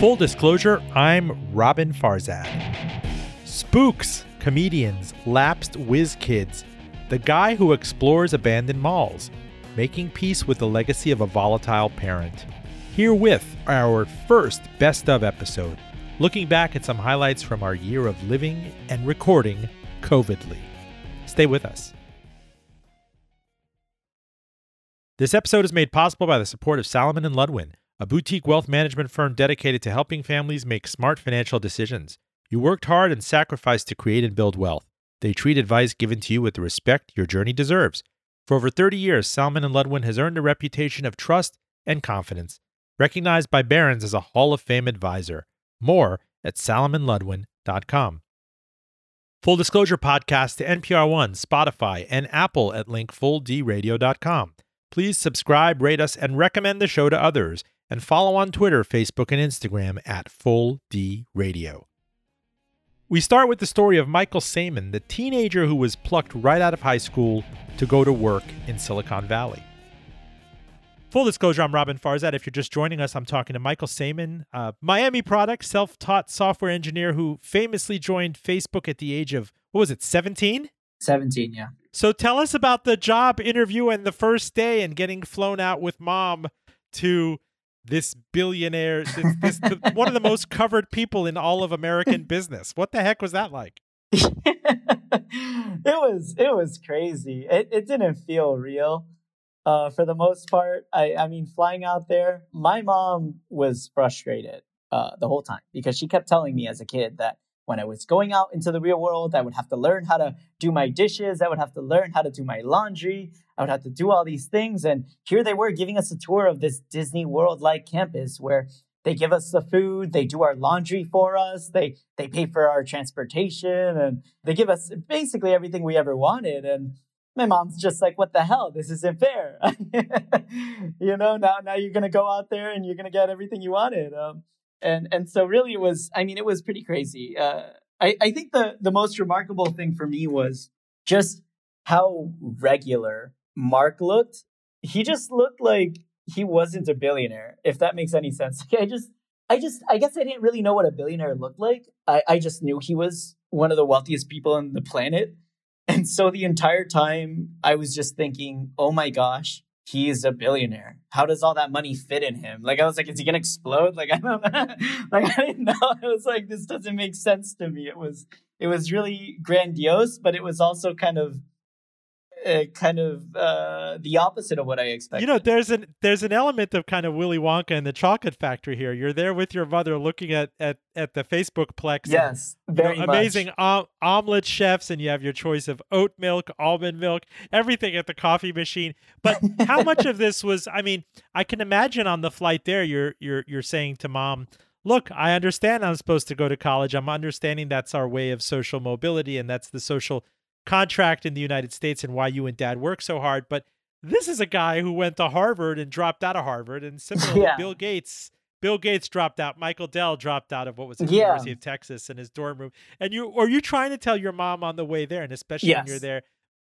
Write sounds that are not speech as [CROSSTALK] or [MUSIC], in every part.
Full disclosure, I'm Roben Farzad. Spooks, comedians, lapsed whiz kids, the guy who explores abandoned malls, making peace with the legacy of a volatile parent. Herewith, our first best of episode, looking back at some highlights from our year of living and recording COVIDly. Stay with us. This episode is made possible by the support of Salomon and Ludwin a boutique wealth management firm dedicated to helping families make smart financial decisions. You worked hard and sacrificed to create and build wealth. They treat advice given to you with the respect your journey deserves. For over 30 years, Salomon and Ludwin has earned a reputation of trust and confidence, recognized by Barron's as a Hall of Fame advisor. More at salomonludwin.com. Full Disclosure podcast to NPR One, Spotify, and Apple at linkfulldradio.com. Please subscribe, rate us, and recommend the show to others and follow on Twitter, Facebook, and Instagram at Full D Radio. We start with the story of Michael Sayman, the teenager who was plucked right out of high school to go to work in Silicon Valley. Full disclosure, I'm Roben Farzad. If you're just joining us, I'm talking to Michael Sayman, a Miami product, self taught software engineer who famously joined Facebook at the age of, what was it, 17? 17, yeah. So tell us about the job interview and the first day and getting flown out with mom to this billionaire, [LAUGHS] this, this the, one of the most covered people in all of American business. What the heck was that like? [LAUGHS] it was it was crazy. It it didn't feel real. Uh, for the most part, I I mean, flying out there, my mom was frustrated uh, the whole time because she kept telling me as a kid that when I was going out into the real world, I would have to learn how to do my dishes. I would have to learn how to do my laundry. I would have to do all these things. And here they were giving us a tour of this Disney World like campus where they give us the food, they do our laundry for us, they they pay for our transportation, and they give us basically everything we ever wanted. And my mom's just like, "What the hell? This isn't fair." [LAUGHS] you know, now now you're gonna go out there and you're gonna get everything you wanted. Um, and and so really it was i mean it was pretty crazy uh, I, I think the the most remarkable thing for me was just how regular mark looked he just looked like he wasn't a billionaire if that makes any sense [LAUGHS] i just i just i guess i didn't really know what a billionaire looked like i, I just knew he was one of the wealthiest people on the planet and so the entire time i was just thinking oh my gosh he's a billionaire. How does all that money fit in him? Like I was like, is he gonna explode? Like [LAUGHS] I don't know. like I didn't know. [LAUGHS] It was like this doesn't make sense to me. It was it was really grandiose, but it was also kind of uh, kind of uh, the opposite of what I expected. You know, there's an there's an element of kind of Willy Wonka and the Chocolate Factory here. You're there with your mother, looking at at at the Facebook plex. Yes, very you know, amazing om- omelet chefs, and you have your choice of oat milk, almond milk, everything at the coffee machine. But how [LAUGHS] much of this was? I mean, I can imagine on the flight there, you're you're you're saying to mom. Look, I understand I'm supposed to go to college. I'm understanding that's our way of social mobility and that's the social contract in the United States and why you and dad work so hard. But this is a guy who went to Harvard and dropped out of Harvard. And similarly, yeah. Bill Gates, Bill Gates dropped out. Michael Dell dropped out of what was the yeah. University of Texas in his dorm room. And you are you trying to tell your mom on the way there, and especially yes. when you're there,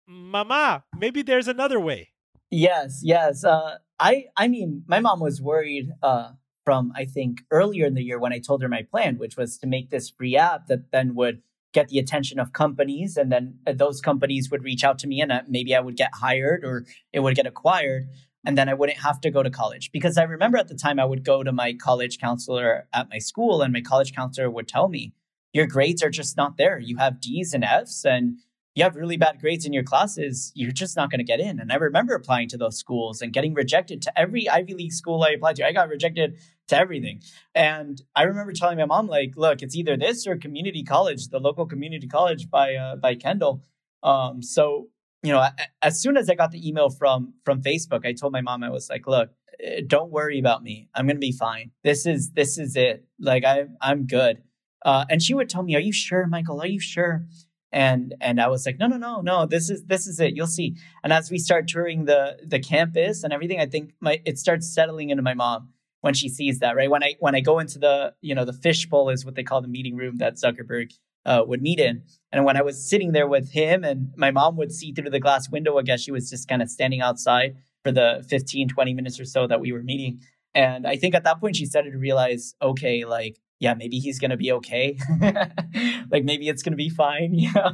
Mama, maybe there's another way. Yes, yes. Uh, I I mean, my mom was worried uh, from I think earlier in the year when I told her my plan, which was to make this free app that then would get the attention of companies and then uh, those companies would reach out to me and uh, maybe I would get hired or it would get acquired and then I wouldn't have to go to college. Because I remember at the time I would go to my college counselor at my school and my college counselor would tell me your grades are just not there. You have D's and F's and you have really bad grades in your classes, you're just not going to get in. And I remember applying to those schools and getting rejected to every Ivy League school I applied to. I got rejected to everything. And I remember telling my mom, like, look, it's either this or community college, the local community college by uh, by Kendall. Um, so you know, as soon as I got the email from from Facebook, I told my mom, I was like, look, eh, don't worry about me. I'm gonna be fine. This is this is it. Like I I'm good. Uh, and she would tell me, Are you sure, Michael? Are you sure? And and I was like, no, no, no, no, this is this is it. You'll see. And as we start touring the the campus and everything, I think my it starts settling into my mom when she sees that. Right when I when I go into the you know the fishbowl is what they call the meeting room that Zuckerberg uh, would meet in. And when I was sitting there with him and my mom would see through the glass window, I guess she was just kind of standing outside for the 15, 20 minutes or so that we were meeting. And I think at that point she started to realize, okay, like yeah, maybe he's gonna be okay. [LAUGHS] [LAUGHS] like maybe it's gonna be fine. [LAUGHS] Yeah.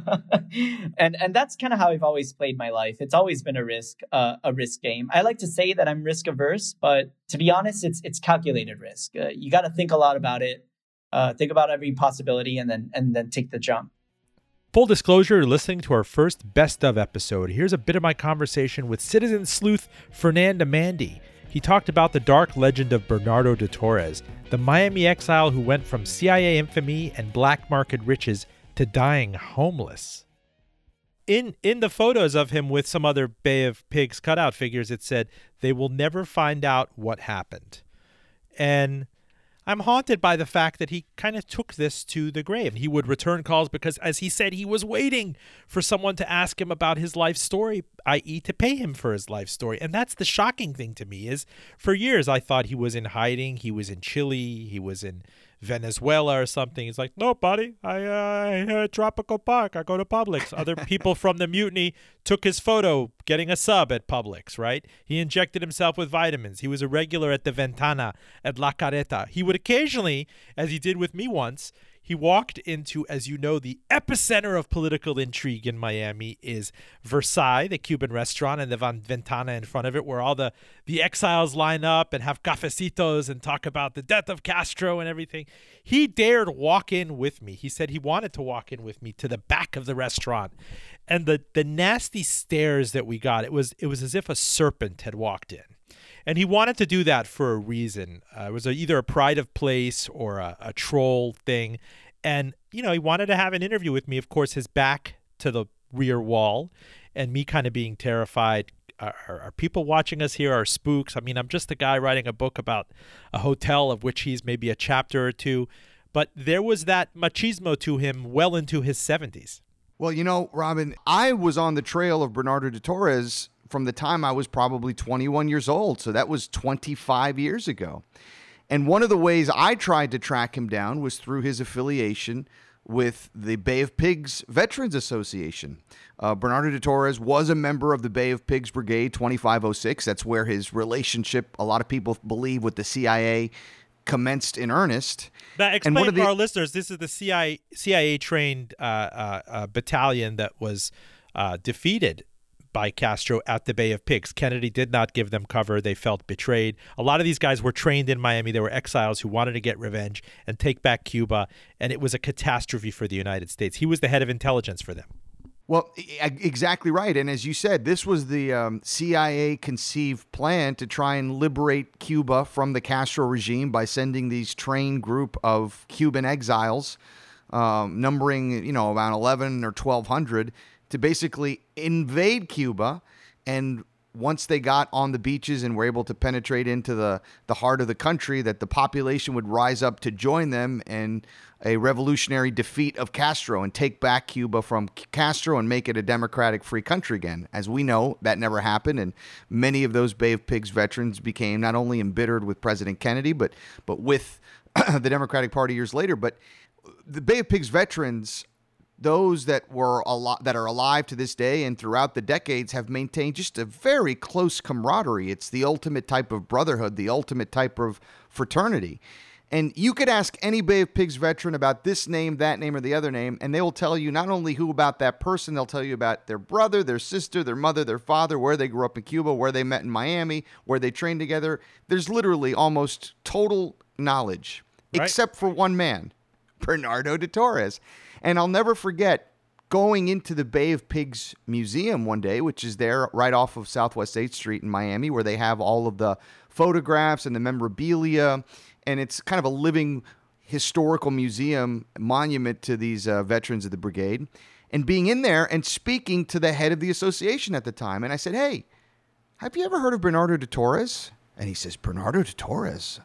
and and that's kind of how I've always played my life. It's always been a risk, uh, a risk game. I like to say that I'm risk averse, but to be honest, it's it's calculated risk. Uh, you got to think a lot about it. Uh, think about every possibility, and then and then take the jump. Full disclosure, listening to our first best of episode. Here's a bit of my conversation with citizen sleuth Fernand Amandi. He talked about the dark legend of Bernardo de Torres, the Miami exile who went from CIA infamy and black market riches to dying homeless. In in the photos of him with some other Bay of Pigs cutout figures, it said they will never find out what happened. And I'm haunted by the fact that he kind of took this to the grave. He would return calls because, as he said, he was waiting for someone to ask him about his life story, i.e., to pay him for his life story. And that's the shocking thing to me is for years I thought he was in hiding. He was in Chile. He was in Venezuela or something. He's like, no, buddy, I uh, Tropical Park. I go to Publix. Other people from the mutiny took his photo getting a sub at Publix, right? He injected himself with vitamins. He was a regular at the Ventana at La Carreta. He would occasionally, as he did with me once, he walked into, as you know, the epicenter of political intrigue in Miami is Versailles, the Cuban restaurant, and the Van Ventana in front of it, where all the, the exiles line up and have cafecitos and talk about the death of Castro and everything. He dared walk in with me. He said he wanted to walk in with me to the back of the restaurant. And the, the nasty stares that we got, it was it was as if a serpent had walked in and he wanted to do that for a reason. Uh, it was a, either a pride of place or a, a, troll thing, and you know he wanted to have an interview with me. Of course, his back to the rear wall, and me kind of being terrified. Are, are, people watching us here? Are spooks? I mean, I'm just a guy writing a book about a hotel of which he's maybe a chapter or two, but there was that machismo to him well into his 70s. Well, you know, Roben, I was on the trail of Bernardo de Torres from the time I was probably 21 years old. So that was 25 years ago. And one of the ways I tried to track him down was through his affiliation with the Bay of Pigs Veterans Association. Uh, Bernardo de Torres was a member of the Bay of Pigs Brigade 2506. That's where his relationship, a lot of people believe, with the CIA commenced in earnest. That explain to our listeners, this is the CIA, CIA trained uh, uh, uh, battalion that was uh, defeated by Castro at the Bay of Pigs. Kennedy did not give them cover. They felt betrayed. A lot of these guys were trained in Miami. They were exiles who wanted to get revenge and take back Cuba, and it was a catastrophe for the United States. He was the head of intelligence for them. Well, exactly right. And as you said, this was the um, CIA conceived plan to try and liberate Cuba from the Castro regime by sending these trained group of Cuban exiles, um, numbering, you know, about 11 or 1,200 to basically invade Cuba. And once they got on the beaches and were able to penetrate into the, the heart of the country, that the population would rise up to join them in a revolutionary defeat of Castro and take back Cuba from Castro and make it a democratic free country again. As we know, that never happened, and many of those Bay of Pigs veterans became not only embittered with President Kennedy, but but with [CLEARS THROAT] the Democratic Party years later. But the Bay of Pigs veterans those that were al- that are alive to this day and throughout the decades have maintained just a very close camaraderie. It's the ultimate type of brotherhood, the ultimate type of fraternity. And you could ask any Bay of Pigs veteran about this name, that name, or the other name, and they will tell you not only who about that person, they'll tell you about their brother, their sister, their mother, their father, where they grew up in Cuba, where they met in Miami, where they trained together. There's literally almost total knowledge, right. except for one man, Bernardo de Torres. And I'll never forget going into the Bay of Pigs Museum one day, which is there right off of Southwest 8th Street in Miami, where they have all of the photographs and the memorabilia. And it's kind of a living historical museum monument to these uh, veterans of the brigade. And being in there and speaking to the head of the association at the time. And I said, Hey, have you ever heard of Bernardo de Torres? And he says, Bernardo de Torres?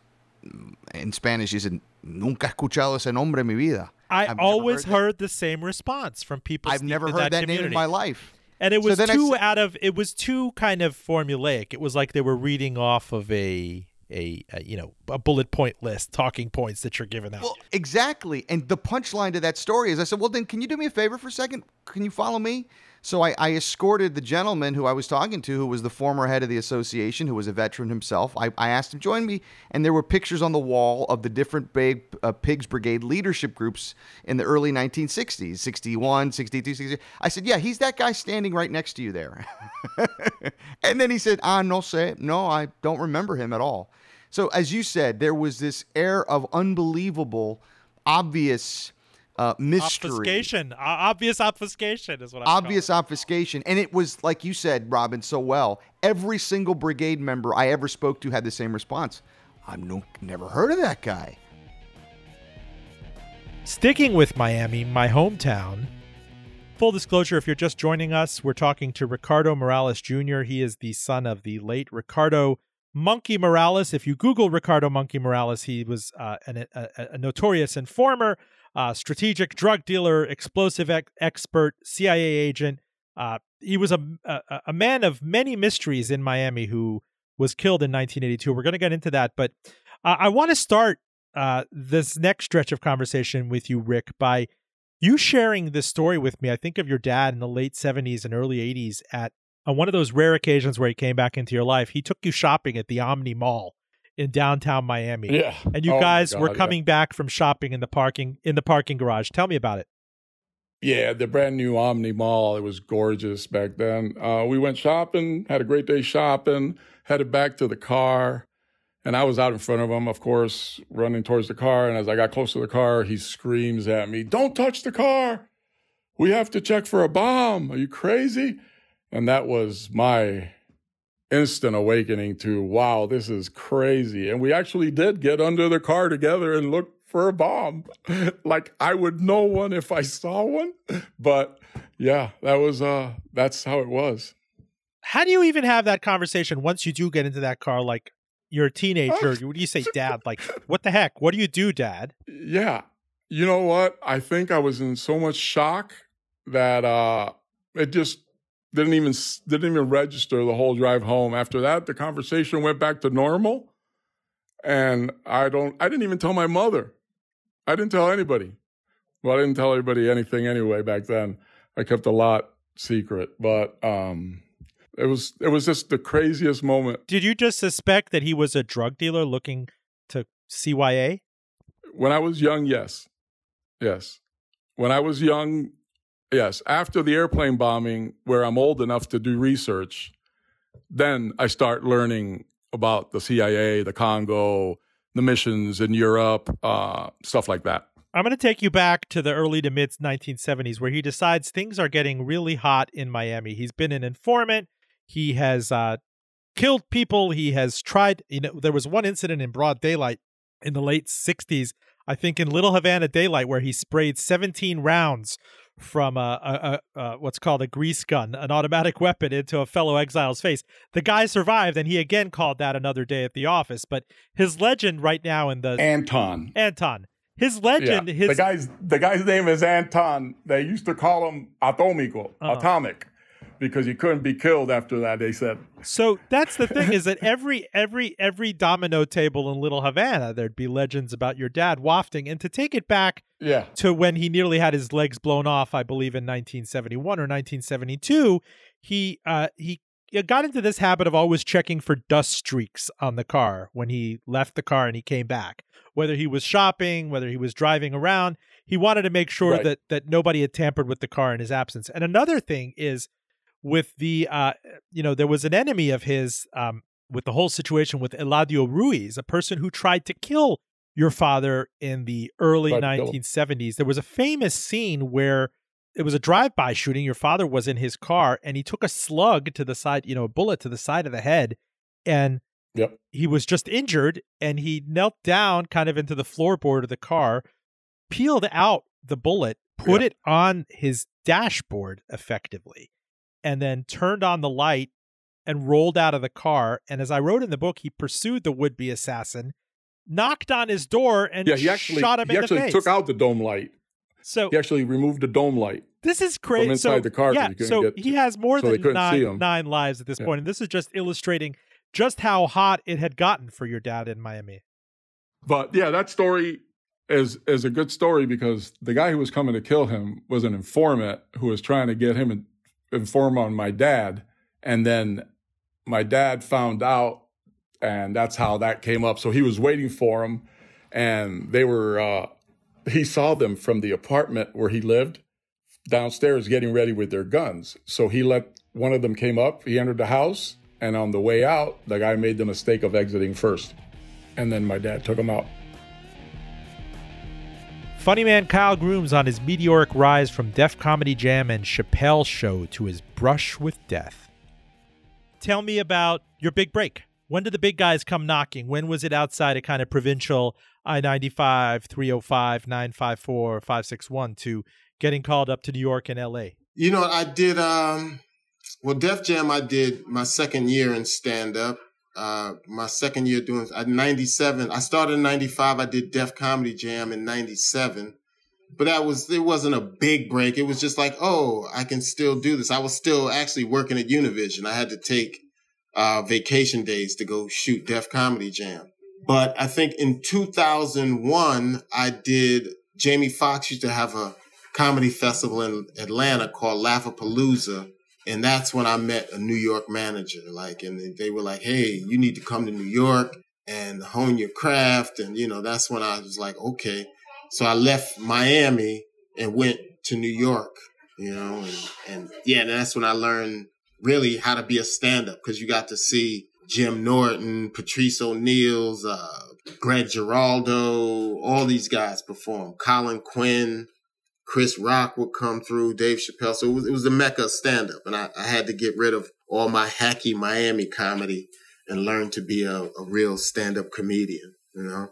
In Spanish, he said, Nunca he escuchado ese nombre en mi vida. I I've always heard heard the same response from people. I've never heard that, name in my life. And it was I too s- out of it was too kind of formulaic. It was like they were reading off of a a, a you know a bullet point list, talking points that you're giving out. Well, exactly. And the punchline to that story is I said, well, then can you do me a favor for a second? Can you follow me? So I, I escorted the gentleman who I was talking to, who was the former head of the association, who was a veteran himself. I, I asked him join me, and there were pictures on the wall of the different big uh, Pigs Brigade leadership groups in the early 1960s 61, 62, 63. I said, yeah, he's that guy standing right next to you there. [LAUGHS] and then he said, ah, no sé. No, I don't remember him at all. So, as you said, there was this air of unbelievable, obvious uh, mystery, obfuscation, obvious obfuscation is what I obvious obfuscation. And it was, like you said, Roben, so well. Every single brigade member I ever spoke to had the same response. I've no, never heard of that guy. Sticking with Miami, my hometown. Full disclosure if you're just joining us, we're talking to Ricardo Morales Jr. He is the son of the late Ricardo Monkey Morales. If you Google Ricardo Monkey Morales, he was uh, an, a, a notorious informer, uh, strategic drug dealer, explosive ex- expert, CIA agent. Uh, he was a, a, a man of many mysteries in Miami who was killed in 1982. We're going to get into that, but uh, I want to start uh, this next stretch of conversation with you, Rick, by you sharing this story with me. I think of your dad in the late 70s and early 80s at on one of those rare occasions where he came back into your life. He took you shopping at the Omni Mall in downtown Miami. Yeah. And you Oh guys were God, yeah. coming back from shopping in the parking in the parking garage. Tell me about it. Yeah, the brand new Omni Mall. It was gorgeous back then. Uh, we went shopping, had a great day shopping, headed back to the car. And I was out in front of him, of course, running towards the car. And as I got close to the car, he screams at me, Don't touch the car. We have to check for a bomb. Are you crazy? And that was my instant awakening to, wow, this is crazy. And we actually did get under the car together and look for a bomb. [LAUGHS] like I would know one if I saw one. But yeah, that was uh that's how it was. How do you even have that conversation once you do get into that car? Like you're a teenager. What do you say, Dad? Like, what the heck? What do you do, Dad? Yeah. You know what? I think I was in so much shock that uh it just didn't even didn't even register the whole drive home. After that, the conversation went back to normal. And I don't I didn't even tell my mother. I didn't tell anybody. Well, I didn't tell anybody anything anyway back then. I kept a lot secret, but um it was it was just the craziest moment. Did you just suspect that he was a drug dealer looking to CYA? When I was young, yes. Yes. When I was young, yes. After the airplane bombing, where I'm old enough to do research, then I start learning about the CIA, the Congo, the missions in Europe, uh, stuff like that. I'm going to take you back to the early to mid 1970s where he decides things are getting really hot in Miami. He's been an informant. He has uh, killed people. He has tried, you know, there was one incident in broad daylight in the late 60s, I think in Little Havana daylight, where he sprayed 17 rounds from a, a, a, what's called a grease gun, an automatic [LAUGHS] weapon, into a fellow exile's face. The guy survived, and he again called that another day at the office. But his legend right now in the Anton. Anton, his legend, Yeah. his the guy's the guy's name is Anton. They used to call him Atomico, Uh-huh. atomic, because he couldn't be killed after that. They said. So that's the thing is that every every every domino table in Little Havana there'd be legends about your dad wafting and to take it back Yeah. to when he nearly had his legs blown off I believe in 1971 or 1972 he uh he got into this habit of always checking for dust streaks on the car when he left the car and he came back whether he was shopping whether he was driving around he wanted to make sure Right. that that nobody had tampered with the car in his absence and another thing is with the uh you know there was an enemy of his um with the whole situation with Eladio Ruiz a person who tried to kill your father in the early Tried to kill him. 1970s there was a famous scene where it was a drive-by shooting your father was in his car and he took a slug to the side you know a bullet to the side of the head and Yep. he was just injured and he knelt down kind of into the floorboard of the car peeled out the bullet put Yeah. it on his dashboard effectively and then turned on the light and rolled out of the car and as i wrote in the book he pursued the would-be assassin knocked on his door and yeah, he actually shot him he in actually the face. took out the dome light. So He actually removed the dome light. this is crazy. from inside so, the car Yeah, you so get he has more so than nine, nine lives at this Yeah. point, and this is just illustrating just how hot it had gotten for your dad in Miami. But yeah, that story is is a good story because the guy who was coming to kill him was an informant who was trying to get him in, inform on my dad, and then my dad found out, and that's how that came up. So he was waiting for him, and they were. Uh, he saw them from the apartment where he lived downstairs getting ready with their guns. So he let one of them came up. He entered the house, and on the way out, the guy made the mistake of exiting first and then my dad took him out. Funny man Kyle Grooms on his meteoric rise from Def Comedy Jam and Chappelle Show to his brush with death. Tell me about your big break. When did the big guys come knocking? When was it outside a kind of provincial I 95, 305, 954, 561 to getting called up to New York and LA? You know, I did um well Def Jam I did my second year in stand up. Uh my second year doing at 97. I started in 95. I did Def Comedy Jam in 97. But that was it wasn't a big break. It was just like, "Oh, I can still do this." I was still actually working at Univision. I had to take uh vacation days to go shoot Def Comedy Jam. But I think in 2001 I did Jamie Foxx used to have a comedy festival in Atlanta called Laffapalooza. And that's when I met a New York manager. Like, and they were like, hey, you need to come to New York and hone your craft. And, you know, that's when I was like, okay. So I left Miami and went to New York, you know, and, and yeah, and that's when I learned really how to be a stand up because you got to see Jim Norton, Patrice O'Neal's, uh, Greg Giraldo, all these guys perform. Colin Quinn, Chris Rock would come through, Dave Chappelle. So it was, it was the mecca of stand up. And I, I had to get rid of all my hacky Miami comedy and learn to be a, a real stand up comedian, you know?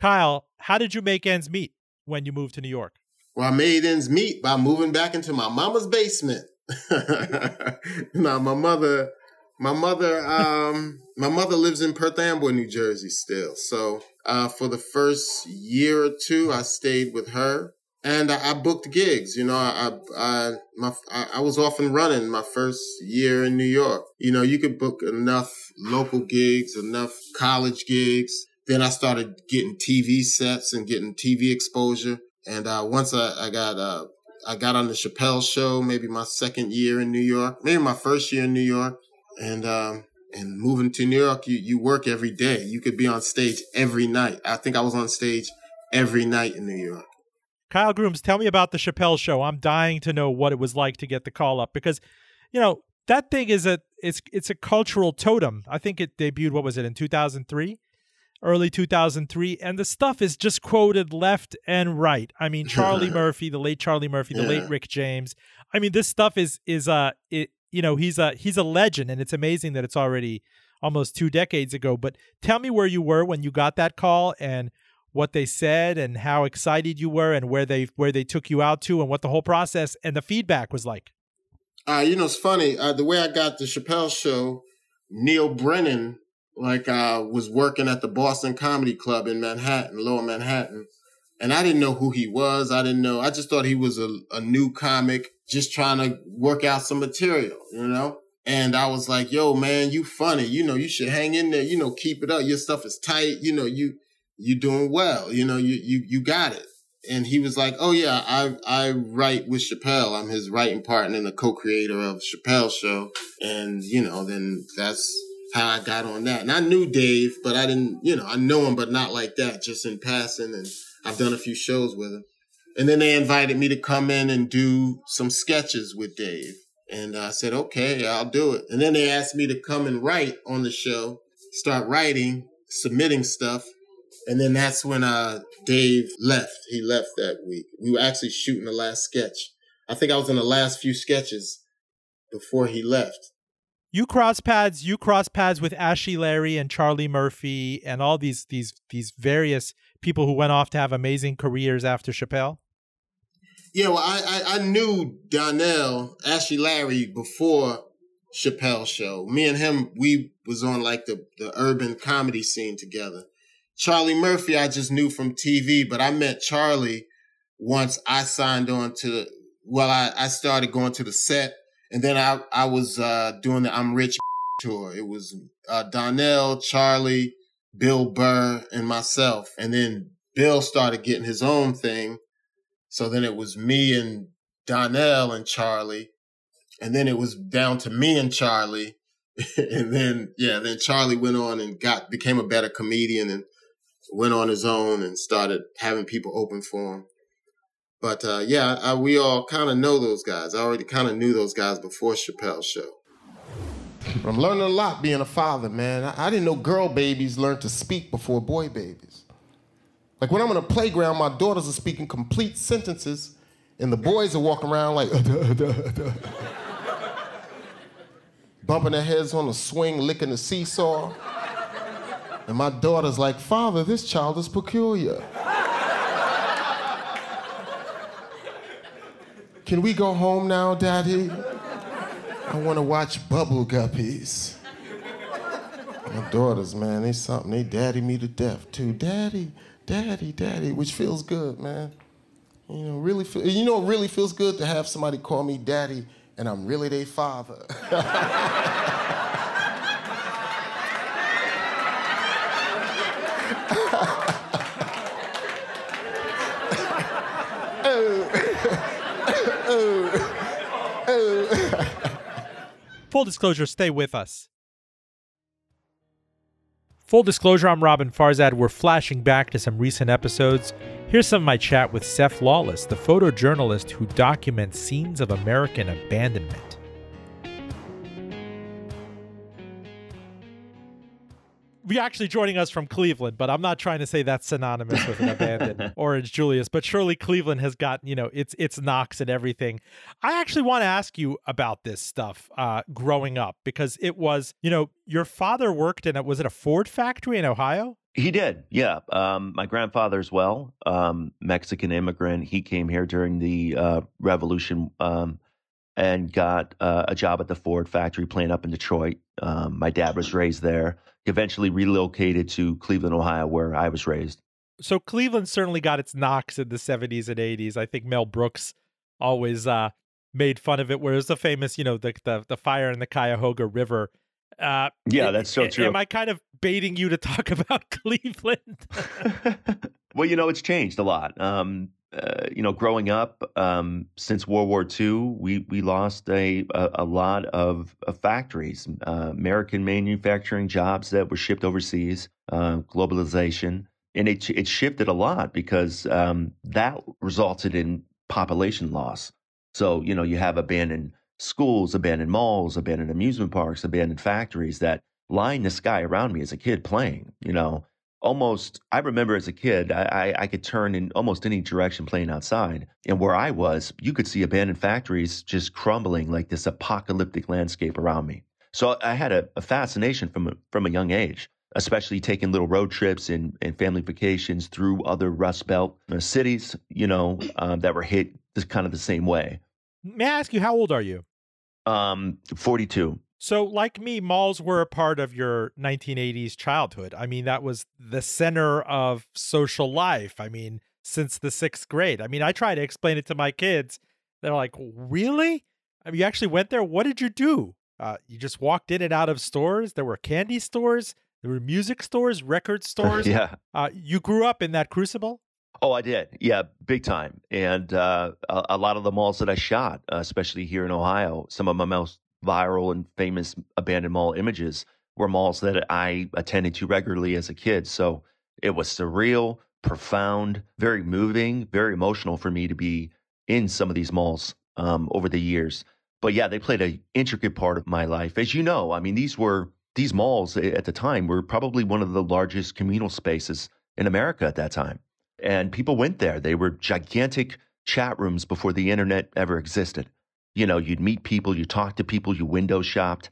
Kyle, how did you make ends meet when you moved to New York? Well, I made ends meet by moving back into my mama's basement. [LAUGHS] now, my mother, my mother, um, my mother lives in Perth Amboy, New Jersey still. So, uh, for the first year or two, I stayed with her and I, I booked gigs. You know, I, I, my, I, I was off and running my first year in New York. You know, you could book enough local gigs, enough college gigs. Then I started getting TV sets and getting TV exposure. And uh, once I, I got uh, I got on the Chappelle show, maybe my second year in New York, maybe my first year in New York, and um, and moving to New York, you you work every day. You could be on stage every night. I think I was on stage every night in New York. Kyle Grooms, tell me about the Chappelle show. I'm dying to know what it was like to get the call up because, you know, that thing is a it's it's a cultural totem. I think it debuted what was it in 2003? Early 2003 and the stuff is just quoted left and right. I mean Charlie [LAUGHS] Murphy, the late Charlie Murphy, the late Rick James. I mean this stuff is is uh it you know, he's a he's a legend and it's amazing that it's already almost 2 decades ago, but tell me where you were when you got that call and what they said and how excited you were and where they where they took you out to and what the whole process and the feedback was like. Uh, you know, it's funny. Uh, the way I got the Chappelle show, Neal Brennan, like, I was working at the Boston Comedy Club in Manhattan, Lower Manhattan. And I didn't know who he was. I didn't know. I just thought he was a, a new comic just trying to work out some material, you know? And I was like, yo, man, you funny. You know, you should hang in there. You know, keep it up. Your stuff is tight. You know, you, you doing well. You know, you, you, you got it and he was like, "Oh yeah, I I write with Chappelle. I'm his writing partner and the co-creator of Chappelle's Show." And you know, then that's how I got on that. And I knew Dave, but I didn't, you know, I know him, but not like that, just in passing. And I've done a few shows with him. And then they invited me to come in and do some sketches with Dave. And I said, "Okay, I'll do it." And then they asked me to come and write on the show, start writing, submitting stuff. And then that's when uh, Dave left. He left that week. We were actually shooting the last sketch. I think I was in the last few sketches before he left. You cross paths, you cross paths with Ashy Larry and Charlie Murphy and all these these these various people who went off to have amazing careers after Chappelle. Yeah, well, I, I, I knew Donnell, Ashy Larry before Chappelle show. Me and him, we was on like the, the urban comedy scene together. Charlie Murphy, I just knew from TV, but I met Charlie once I signed on to, well, I, I started going to the set and then I, I was uh, doing the I'm Rich [LAUGHS] tour. It was uh, Donnell, Charlie, Bill Burr, and myself. And then Bill started getting his own thing. So then it was me and Donnell and Charlie. And then it was down to me and Charlie. [LAUGHS] and then, yeah, then Charlie went on and got, became a better comedian and went on his own and started having people open for him. But uh, yeah, I, we all kind of know those guys. I already kind of knew those guys before Chappelle's show. I'm learning a lot being a father, man. I, I didn't know girl babies learn to speak before boy babies. Like when I'm on a playground, my daughters are speaking complete sentences, and the boys are walking around like, duh duh duh, bumping their heads on the swing, licking the seesaw. And my daughter's like, Father, this child is peculiar. Can we go home now, Daddy? I want to watch Bubble Guppies. My daughters, man, they something. They daddy me to death too. Daddy, daddy, daddy, which feels good, man. You know, really feel. You know, it really feels good to have somebody call me daddy, and I'm really their father. [LAUGHS] Full disclosure, stay with us. Full disclosure, I'm Roben Farzad. We're flashing back to some recent episodes. Here's some of my chat with Seph Lawless, the photojournalist who documents scenes of American abandonment. You're actually joining us from Cleveland, but I'm not trying to say that's synonymous with an [LAUGHS] abandoned Orange Julius. But surely Cleveland has got you know its its knocks and everything. I actually want to ask you about this stuff uh, growing up because it was you know your father worked in a was it a Ford factory in Ohio? He did, yeah. Um, my grandfather as well, um, Mexican immigrant. He came here during the uh, Revolution um, and got uh, a job at the Ford factory plant up in Detroit. Um, my dad was raised there eventually relocated to Cleveland, Ohio, where I was raised. So Cleveland certainly got its knocks in the 70s and 80s. I think Mel Brooks always uh, made fun of it, whereas the famous, you know, the the, the fire in the Cuyahoga River. Uh, yeah, that's so true. Am I kind of baiting you to talk [LAUGHS] about Cleveland? [LAUGHS] well, you know, it's changed a lot. Um, uh, you know, growing up um, since World War II, we we lost a a, a lot of, of factories, uh, American manufacturing jobs that were shipped overseas, uh, globalization, and it it shifted a lot because um, that resulted in population loss. So you know, you have abandoned schools, abandoned malls, abandoned amusement parks, abandoned factories that line the sky around me as a kid playing. You know, almost i remember as a kid I, I, I, could turn in almost any direction playing outside and where i was you could see abandoned factories just crumbling like this apocalyptic landscape around me. So i had a, a fascination from a, from a young age especially taking little road trips and, and family vacations through other rust belt uh, cities you know um, that were hit this kind of the same way. May i ask you how old are you? Um 42 so, like me, malls were a part of your 1980s childhood. I mean, that was the center of social life. I mean, since the sixth grade. I mean, I try to explain it to my kids. They're like, really? I mean, you actually went there? What did you do? Uh, you just walked in and out of stores. There were candy stores, there were music stores, record [LAUGHS] stores. yeah. Uh, you grew up in that crucible? Oh, I did. Yeah, big time. And uh, a, a, lot of the malls that I shot, uh, especially here in Ohio, some of my most viral and famous abandoned mall images were malls that I attended to regularly as a kid. So it was surreal, profound, very moving, very emotional for me to be in some of these malls um, over the years. But yeah, they played an intricate part of my life. As you know, I mean, these were these malls at the time were probably one of the largest communal spaces in America at that time. And people went there. They were gigantic chat rooms before the internet ever existed you know, you'd meet people, you talk to people, you window shopped.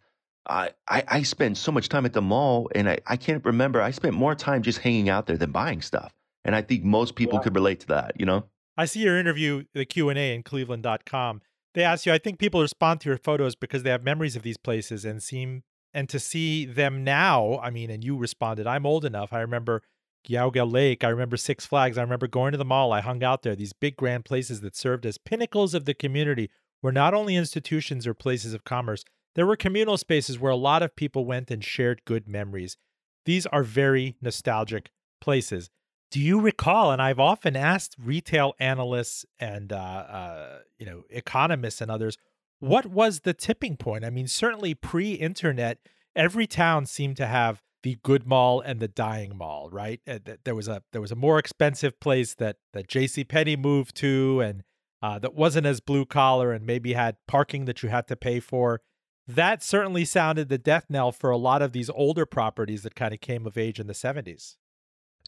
I, I, I spent so much time at the mall and I, I can't remember. I spent more time just hanging out there than buying stuff. And I think most people yeah. could relate to that, you know? I see your interview, the Q&A in cleveland.com. They ask you, I think people respond to your photos because they have memories of these places and seem, and to see them now, I mean, and you responded, I'm old enough. I remember Geauga Lake. I remember Six Flags. I remember going to the mall. I hung out there. These big grand places that served as pinnacles of the community were not only institutions or places of commerce, there were communal spaces where a lot of people went and shared good memories. These are very nostalgic places. Do you recall? And I've often asked retail analysts and uh, uh, you know economists and others, what was the tipping point? I mean, certainly pre-internet, every town seemed to have the good mall and the dying mall, right? Uh, there was a there was a more expensive place that that J.C. Penney moved to, and uh, that wasn't as blue collar, and maybe had parking that you had to pay for. That certainly sounded the death knell for a lot of these older properties that kind of came of age in the seventies.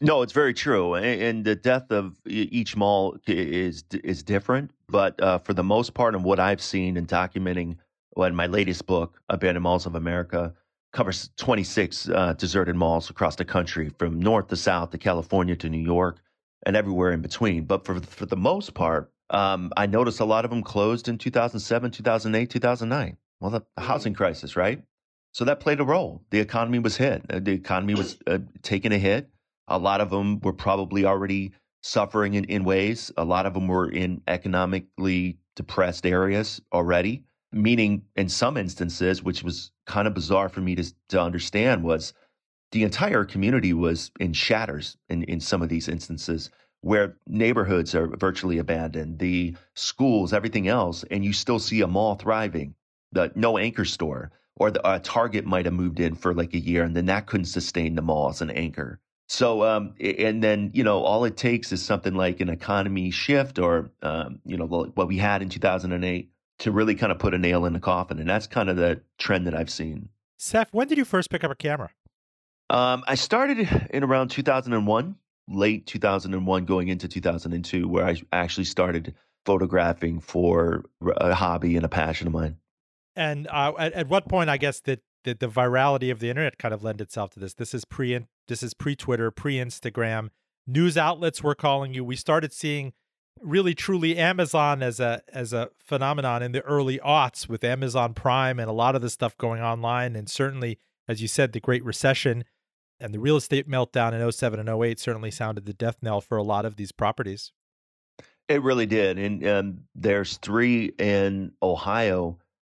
No, it's very true, and the death of each mall is is different. But uh, for the most part, and what I've seen in documenting, well, in my latest book, "Abandoned Malls of America," covers 26 uh, deserted malls across the country, from north to south to California to New York, and everywhere in between. But for for the most part, um, I noticed a lot of them closed in 2007, 2008, 2009. Well, the housing crisis, right? So that played a role. The economy was hit. Uh, the economy was uh, taking a hit a lot of them were probably already suffering in, in ways. A lot of them were in economically depressed areas already, meaning in some instances, which was kind of bizarre for me to, to understand, was the entire community was in shatters in, in some of these instances where neighborhoods are virtually abandoned, the schools, everything else, and you still see a mall thriving, the no anchor store, or the, a Target might have moved in for like a year, and then that couldn't sustain the mall as an anchor. So, um, and then, you know, all it takes is something like an economy shift or, um, you know, what we had in 2008 to really kind of put a nail in the coffin. And that's kind of the trend that I've seen. Seph, when did you first pick up a camera? Um, I started in around 2001, late 2001, going into 2002, where I actually started photographing for a hobby and a passion of mine. And uh, at, at what point, I guess, that the, the virality of the internet kind of lend itself to this. This is pre this is pre Twitter, pre Instagram. News outlets were calling you. We started seeing really truly Amazon as a as a phenomenon in the early aughts with Amazon Prime and a lot of the stuff going online. And certainly, as you said, the Great Recession and the real estate meltdown in 07 and 08 certainly sounded the death knell for a lot of these properties. It really did. And, and there's three in Ohio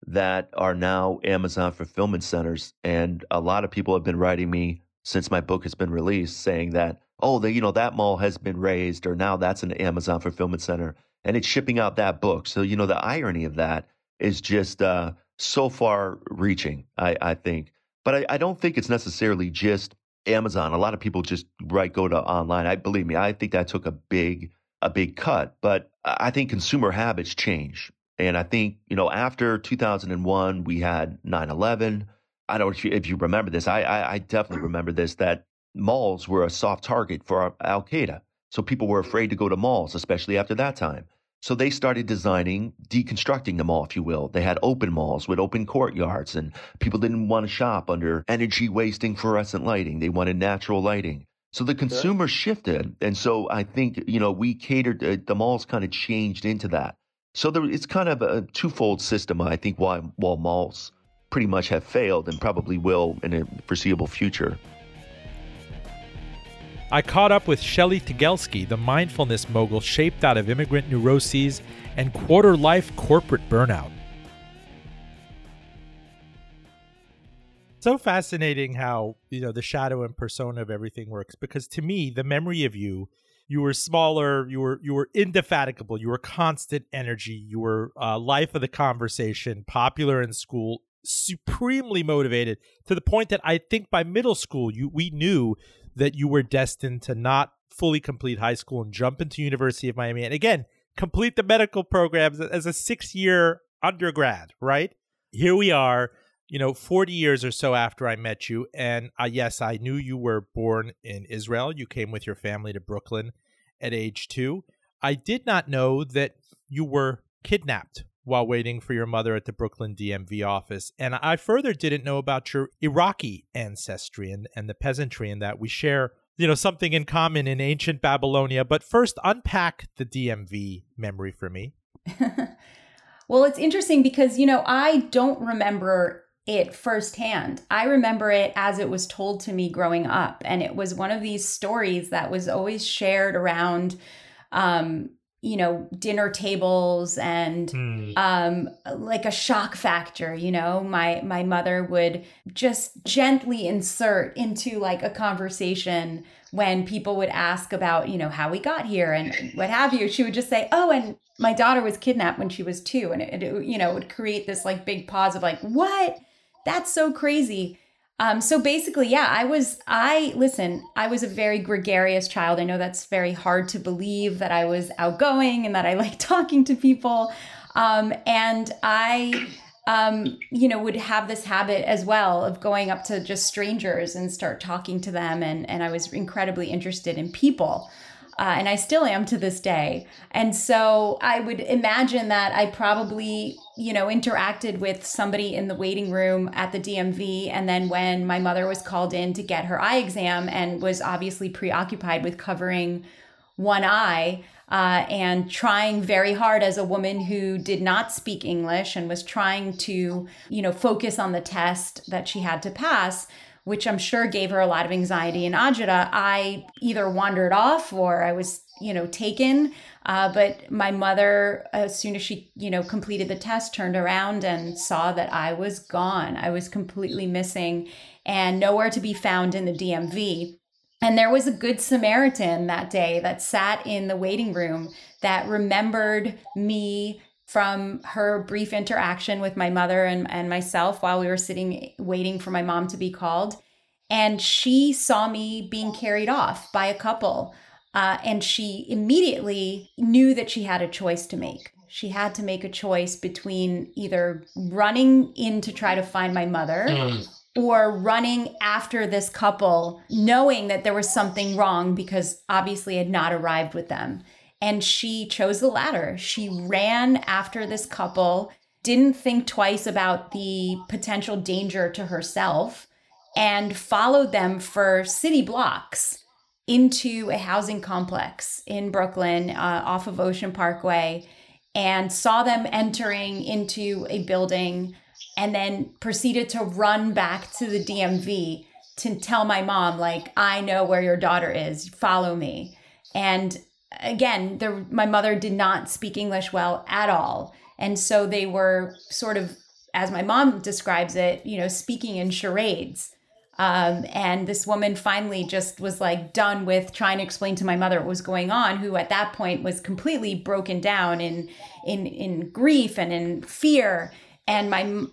that are now Amazon fulfillment centers. And a lot of people have been writing me since my book has been released saying that, oh, the, you know, that mall has been raised or now that's an Amazon fulfillment center and it's shipping out that book. So, you know, the irony of that is just uh, so far reaching, I, I think. But I, I don't think it's necessarily just Amazon. A lot of people just right go to online. I believe me, I think that took a big a big cut. But I think consumer habits change. And I think, you know, after 2001, we had 9 11. I don't know if you, if you remember this. I, I, I definitely mm-hmm. remember this that malls were a soft target for Al Qaeda. So people were afraid to go to malls, especially after that time. So they started designing, deconstructing the mall, if you will. They had open malls with open courtyards, and people didn't want to shop under energy wasting fluorescent lighting. They wanted natural lighting. So the consumer shifted. And so I think, you know, we catered, uh, the malls kind of changed into that. So there, it's kind of a twofold system, I think, why, why malls pretty much have failed and probably will in a foreseeable future. I caught up with Shelly Tygielski, the mindfulness mogul shaped out of immigrant neuroses and quarter life corporate burnout. So fascinating how, you know, the shadow and persona of everything works because to me, the memory of you, you were smaller, you were you were indefatigable, you were constant energy, you were uh, life of the conversation, popular in school, supremely motivated to the point that I think by middle school you we knew that you were destined to not fully complete high school and jump into University of Miami and again complete the medical programs as a 6-year undergrad, right? Here we are, you know, 40 years or so after I met you and uh, yes, I knew you were born in Israel. You came with your family to Brooklyn at age 2. I did not know that you were kidnapped while waiting for your mother at the Brooklyn DMV office. And I further didn't know about your Iraqi ancestry and, and the peasantry and that we share, you know, something in common in ancient Babylonia. But first, unpack the DMV memory for me. [LAUGHS] well, it's interesting because, you know, I don't remember it firsthand. I remember it as it was told to me growing up. And it was one of these stories that was always shared around, um, you know, dinner tables and Hmm. um, like a shock factor. You know, my my mother would just gently insert into like a conversation when people would ask about, you know, how we got here and what have you. She would just say, "Oh, and my daughter was kidnapped when she was two. and it, it you know would create this like big pause of like, "What? That's so crazy." Um, so basically, yeah, I was, I, listen, I was a very gregarious child. I know that's very hard to believe that I was outgoing and that I [LAUGHS] like talking to people. Um, and I, um, you know, would have this habit as well of going up to just strangers and start talking to them. And, and I was incredibly interested in people. Uh, and I still am to this day. And so I would imagine that I probably, you know, interacted with somebody in the waiting room at the DMV. And then when my mother was called in to get her eye exam and was obviously preoccupied with covering one eye uh, and trying very hard as a woman who did not speak English and was trying to, you know, focus on the test that she had to pass which I'm sure gave her a lot of anxiety in Ajita, I either wandered off or I was, you know, taken. Uh, but my mother, as soon as she, you know, completed the test, turned around and saw that I was gone. I was completely missing and nowhere to be found in the DMV. And there was a good Samaritan that day that sat in the waiting room that remembered me from her brief interaction with my mother and, and myself while we were sitting waiting for my mom to be called. And she saw me being carried off by a couple. Uh, and she immediately knew that she had a choice to make. She had to make a choice between either running in to try to find my mother or running after this couple, knowing that there was something wrong because obviously I had not arrived with them. And she chose the latter. She ran after this couple, didn't think twice about the potential danger to herself, and followed them for city blocks into a housing complex in Brooklyn uh, off of Ocean Parkway and saw them entering into a building and then proceeded to run back to the DMV to tell my mom, like, I know where your daughter is, follow me. And again, my mother did not speak English well at all. And so they were sort of, as my mom describes it, you know, speaking in charades. Um, and this woman finally just was like done with trying to explain to my mother what was going on, who at that point was completely broken down in in in grief and in fear. And my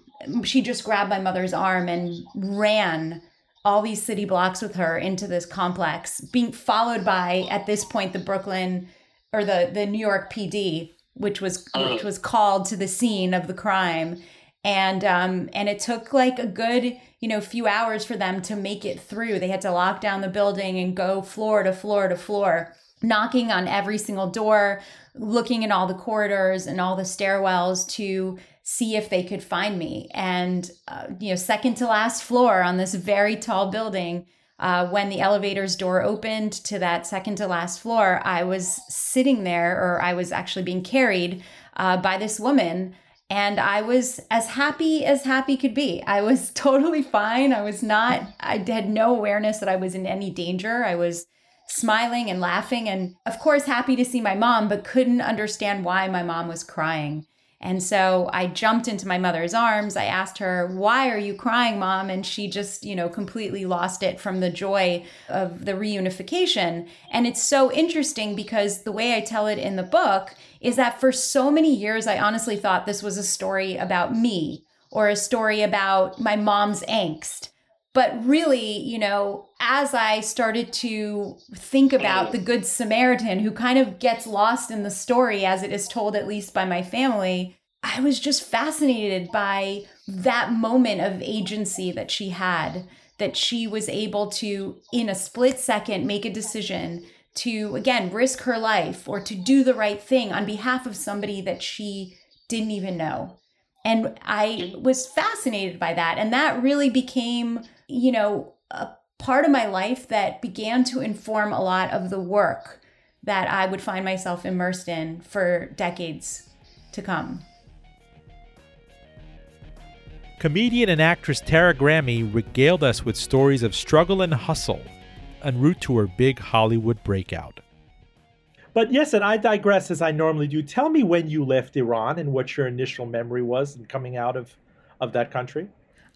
she just grabbed my mother's arm and ran all these city blocks with her into this complex, being followed by at this point the Brooklyn or the the New York PD, which was which was called to the scene of the crime, and um and it took like a good you know few hours for them to make it through. They had to lock down the building and go floor to floor to floor, knocking on every single door, looking in all the corridors and all the stairwells to see if they could find me. And, uh, you know, second to last floor on this very tall building, uh, when the elevator's door opened to that second to last floor, I was sitting there, or I was actually being carried uh, by this woman. And I was as happy as happy could be. I was [LAUGHS] totally fine. I was not, I had no awareness that I was in any danger. I was smiling and laughing, and of course, happy to see my mom, but couldn't understand why my mom was crying. And so I jumped into my mother's arms. I asked her, Why are you crying, mom? And she just, you know, completely lost it from the joy of the reunification. And it's so interesting because the way I tell it in the book is that for so many years, I honestly thought this was a story about me or a story about my mom's angst. But really, you know, as I started to think about the Good Samaritan who kind of gets lost in the story as it is told, at least by my family, I was just fascinated by that moment of agency that she had, that she was able to, in a split second, make a decision to, again, risk her life or to do the right thing on behalf of somebody that she didn't even know. And I was fascinated by that. And that really became, you know, a part of my life that began to inform a lot of the work that I would find myself immersed in for decades to come. Comedian and actress Tara Grammy regaled us with stories of struggle and hustle en route to her big Hollywood breakout. But yes, and I digress as I normally do. Tell me when you left Iran and what your initial memory was in coming out of, of that country.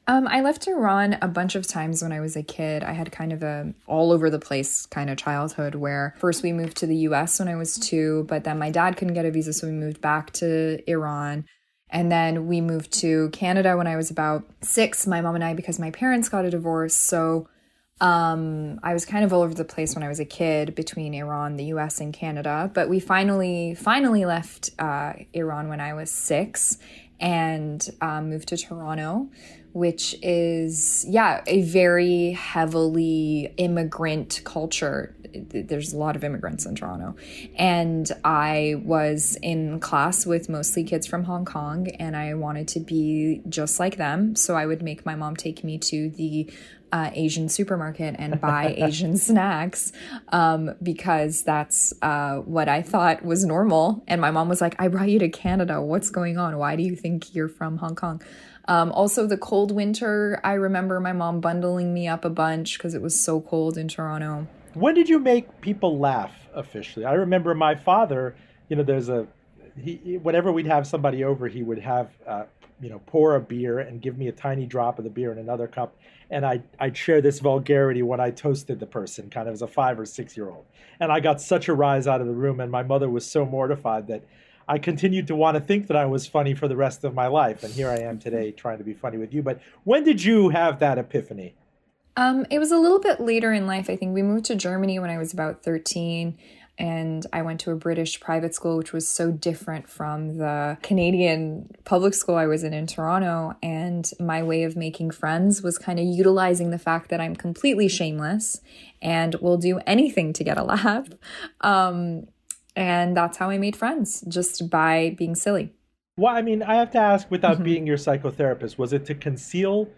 Um, I left Iran a bunch of times when I was a kid. I had kind of a all over the place kind of childhood where first we moved to the US when I was two, but then my dad couldn't get a visa, so we moved back to Iran. And then we moved to Canada when I was about six, my mom and I, because my parents got a divorce. So um, I was kind of all over the place when I was a kid between Iran, the US, and Canada. But we finally, finally left uh, Iran when I was six and um, moved to Toronto which is, yeah, a very heavily immigrant culture. There's a lot of immigrants in Toronto. And I was in class with mostly kids from Hong Kong, and I wanted to be just like them. So I would make my mom take me to the uh, Asian supermarket and buy [LAUGHS] Asian snacks um, because that's uh, what I thought was normal. And my mom was like, I brought you to Canada. What's going on? Why do you think you're from Hong Kong? Um, also, the cold winter, I remember my mom bundling me up a bunch because it was so cold in Toronto. When did you make people laugh officially? I remember my father, you know, there's a, he, whenever we'd have somebody over, he would have, uh, you know, pour a beer and give me a tiny drop of the beer in another cup. And I, I'd share this vulgarity when I toasted the person, kind of as a five or six year old. And I got such a rise out of the room, and my mother was so mortified that I continued to want to think that I was funny for the rest of my life. And here I am today trying to be funny with you. But when did you have that epiphany? Um, it was a little bit later in life. I think we moved to Germany when I was about 13 and I went to a British private school, which was so different from the Canadian public school I was in in Toronto. And my way of making friends was kind of utilizing the fact that I'm completely shameless and will do anything to get a laugh. Um, and that's how I made friends, just by being silly. Well, I mean, I have to ask without mm-hmm. being your psychotherapist, was it to conceal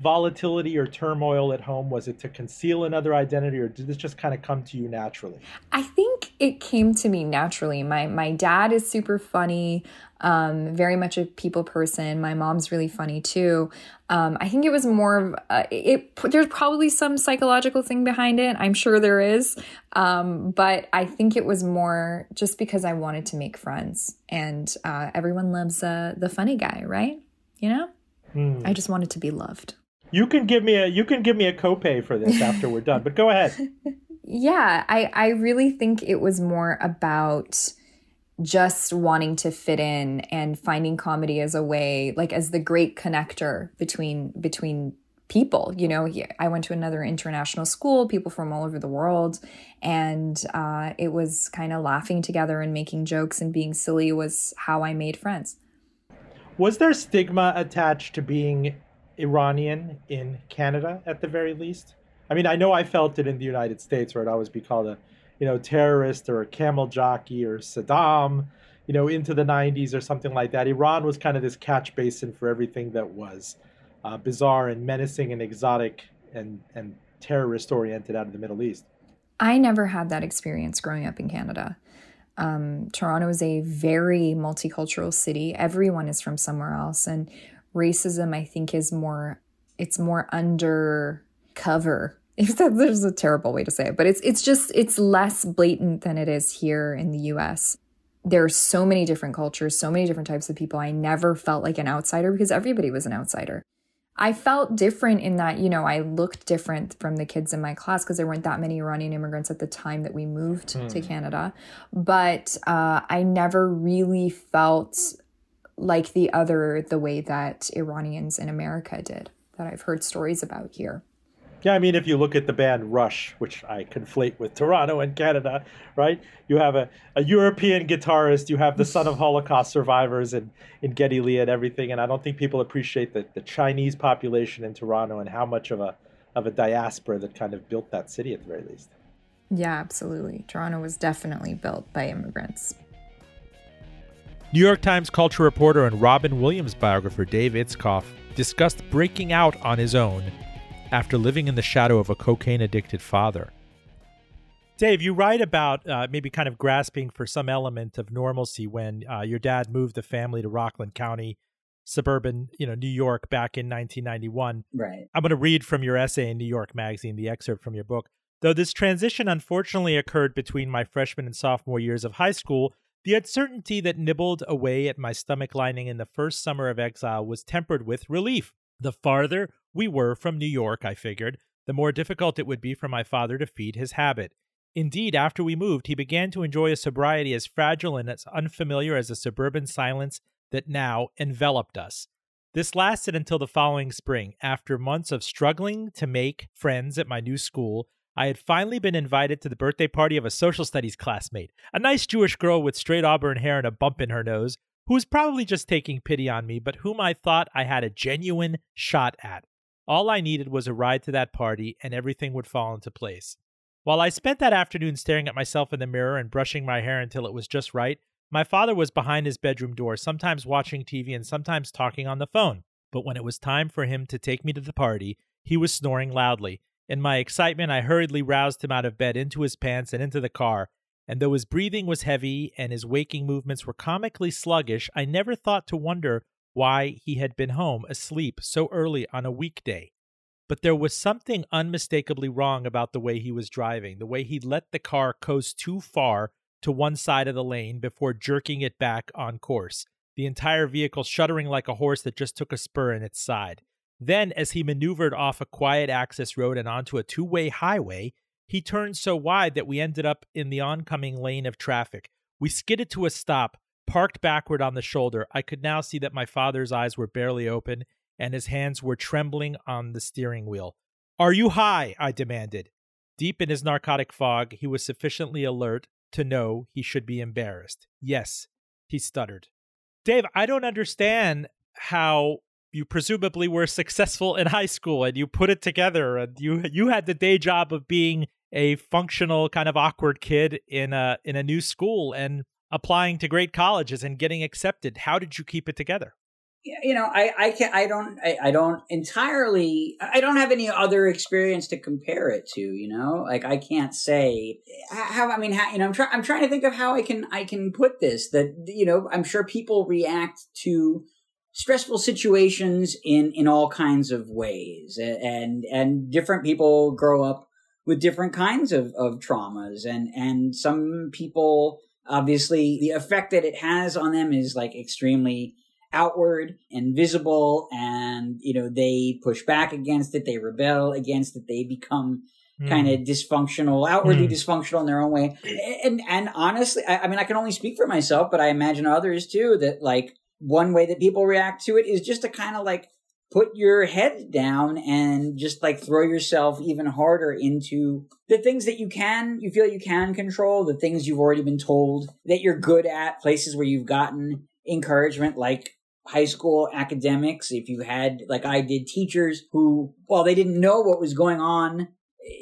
volatility or turmoil at home? Was it to conceal another identity or did this just kind of come to you naturally? I think it came to me naturally. My my dad is super funny, um, very much a people person. My mom's really funny too. Um, I think it was more of uh, it. There's probably some psychological thing behind it. I'm sure there is, um, but I think it was more just because I wanted to make friends, and uh, everyone loves uh, the funny guy, right? You know, mm. I just wanted to be loved. You can give me a you can give me a copay for this after we're done, but go ahead. [LAUGHS] yeah, I I really think it was more about just wanting to fit in and finding comedy as a way like as the great connector between between people you know i went to another international school people from all over the world and uh, it was kind of laughing together and making jokes and being silly was how i made friends was there stigma attached to being Iranian in Canada at the very least. I mean, I know I felt it in the United States where I'd always be called a, you know, terrorist or a camel jockey or Saddam, you know, into the 90s or something like that. Iran was kind of this catch basin for everything that was uh, bizarre and menacing and exotic and, and terrorist oriented out of the Middle East. I never had that experience growing up in Canada. Um, Toronto is a very multicultural city. Everyone is from somewhere else. And racism i think is more it's more undercover [LAUGHS] if that there's a terrible way to say it but it's it's just it's less blatant than it is here in the US there are so many different cultures so many different types of people i never felt like an outsider because everybody was an outsider I felt different in that, you know, I looked different from the kids in my class because there weren't that many Iranian immigrants at the time that we moved mm. to Canada. But uh, I never really felt like the other, the way that Iranians in America did, that I've heard stories about here. Yeah, I mean, if you look at the band Rush, which I conflate with Toronto and Canada, right? You have a, a European guitarist, you have the son of Holocaust survivors in, in Geddy Lee and everything. And I don't think people appreciate the, the Chinese population in Toronto and how much of a, of a diaspora that kind of built that city at the very least. Yeah, absolutely. Toronto was definitely built by immigrants. New York Times culture reporter and Robin Williams biographer Dave Itzkoff discussed breaking out on his own after living in the shadow of a cocaine addicted father. Dave, you write about uh, maybe kind of grasping for some element of normalcy when uh, your dad moved the family to Rockland County suburban, you know, New York back in 1991. Right. I'm going to read from your essay in New York Magazine, the excerpt from your book. Though this transition unfortunately occurred between my freshman and sophomore years of high school, the uncertainty that nibbled away at my stomach lining in the first summer of exile was tempered with relief. The farther we were from New York, I figured, the more difficult it would be for my father to feed his habit. Indeed, after we moved, he began to enjoy a sobriety as fragile and as unfamiliar as the suburban silence that now enveloped us. This lasted until the following spring. After months of struggling to make friends at my new school, I had finally been invited to the birthday party of a social studies classmate, a nice Jewish girl with straight auburn hair and a bump in her nose, who was probably just taking pity on me, but whom I thought I had a genuine shot at. All I needed was a ride to that party, and everything would fall into place. While I spent that afternoon staring at myself in the mirror and brushing my hair until it was just right, my father was behind his bedroom door, sometimes watching TV and sometimes talking on the phone. But when it was time for him to take me to the party, he was snoring loudly. In my excitement, I hurriedly roused him out of bed into his pants and into the car. And though his breathing was heavy and his waking movements were comically sluggish, I never thought to wonder why he had been home asleep so early on a weekday. But there was something unmistakably wrong about the way he was driving, the way he let the car coast too far to one side of the lane before jerking it back on course, the entire vehicle shuddering like a horse that just took a spur in its side. Then, as he maneuvered off a quiet access road and onto a two way highway, he turned so wide that we ended up in the oncoming lane of traffic. We skidded to a stop, parked backward on the shoulder. I could now see that my father's eyes were barely open and his hands were trembling on the steering wheel. Are you high? I demanded. Deep in his narcotic fog, he was sufficiently alert to know he should be embarrassed. Yes, he stuttered. Dave, I don't understand how you presumably were successful in high school and you put it together and you you had the day job of being a functional kind of awkward kid in a in a new school and applying to great colleges and getting accepted. How did you keep it together? you know, I, I can I don't I, I don't entirely I don't have any other experience to compare it to. You know, like I can't say how I mean how you know I'm trying I'm trying to think of how I can I can put this that you know I'm sure people react to stressful situations in in all kinds of ways. And and different people grow up with different kinds of of traumas. And and some people obviously the effect that it has on them is like extremely outward and visible. And you know they push back against it. They rebel against it. They become mm. kind of dysfunctional outwardly mm. dysfunctional in their own way. And and honestly I, I mean i can only speak for myself but i imagine others too that like one way that people react to it is just to kind of like put your head down and just like throw yourself even harder into the things that you can you feel you can control the things you've already been told that you're good at places where you've gotten encouragement like high school academics, if you had, like I did, teachers who, while they didn't know what was going on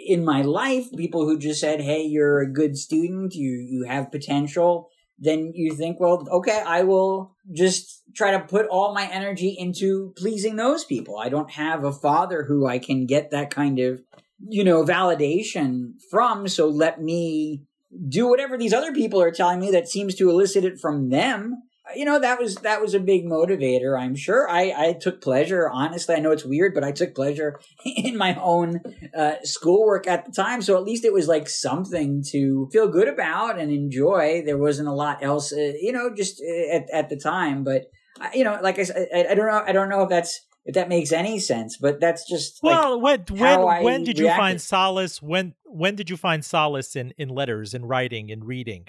in my life, people who just said, Hey, you're a good student, you, you have potential, then you think, well, okay, I will just try to put all my energy into pleasing those people. I don't have a father who I can get that kind of, you know, validation from. So let me do whatever these other people are telling me that seems to elicit it from them you know that was that was a big motivator i'm sure. I i took pleasure honestly i know it's weird but i took pleasure [LAUGHS] in my own uh, schoolwork at the time so at least it was like something to feel good about and enjoy. There wasn't a lot else uh, you know just uh, at, at the time but uh, you know like i said I, don't know i don't know if that's if that makes any sense but that's just well like when when when did you find solace when when did you find solace in in letters in writing in reading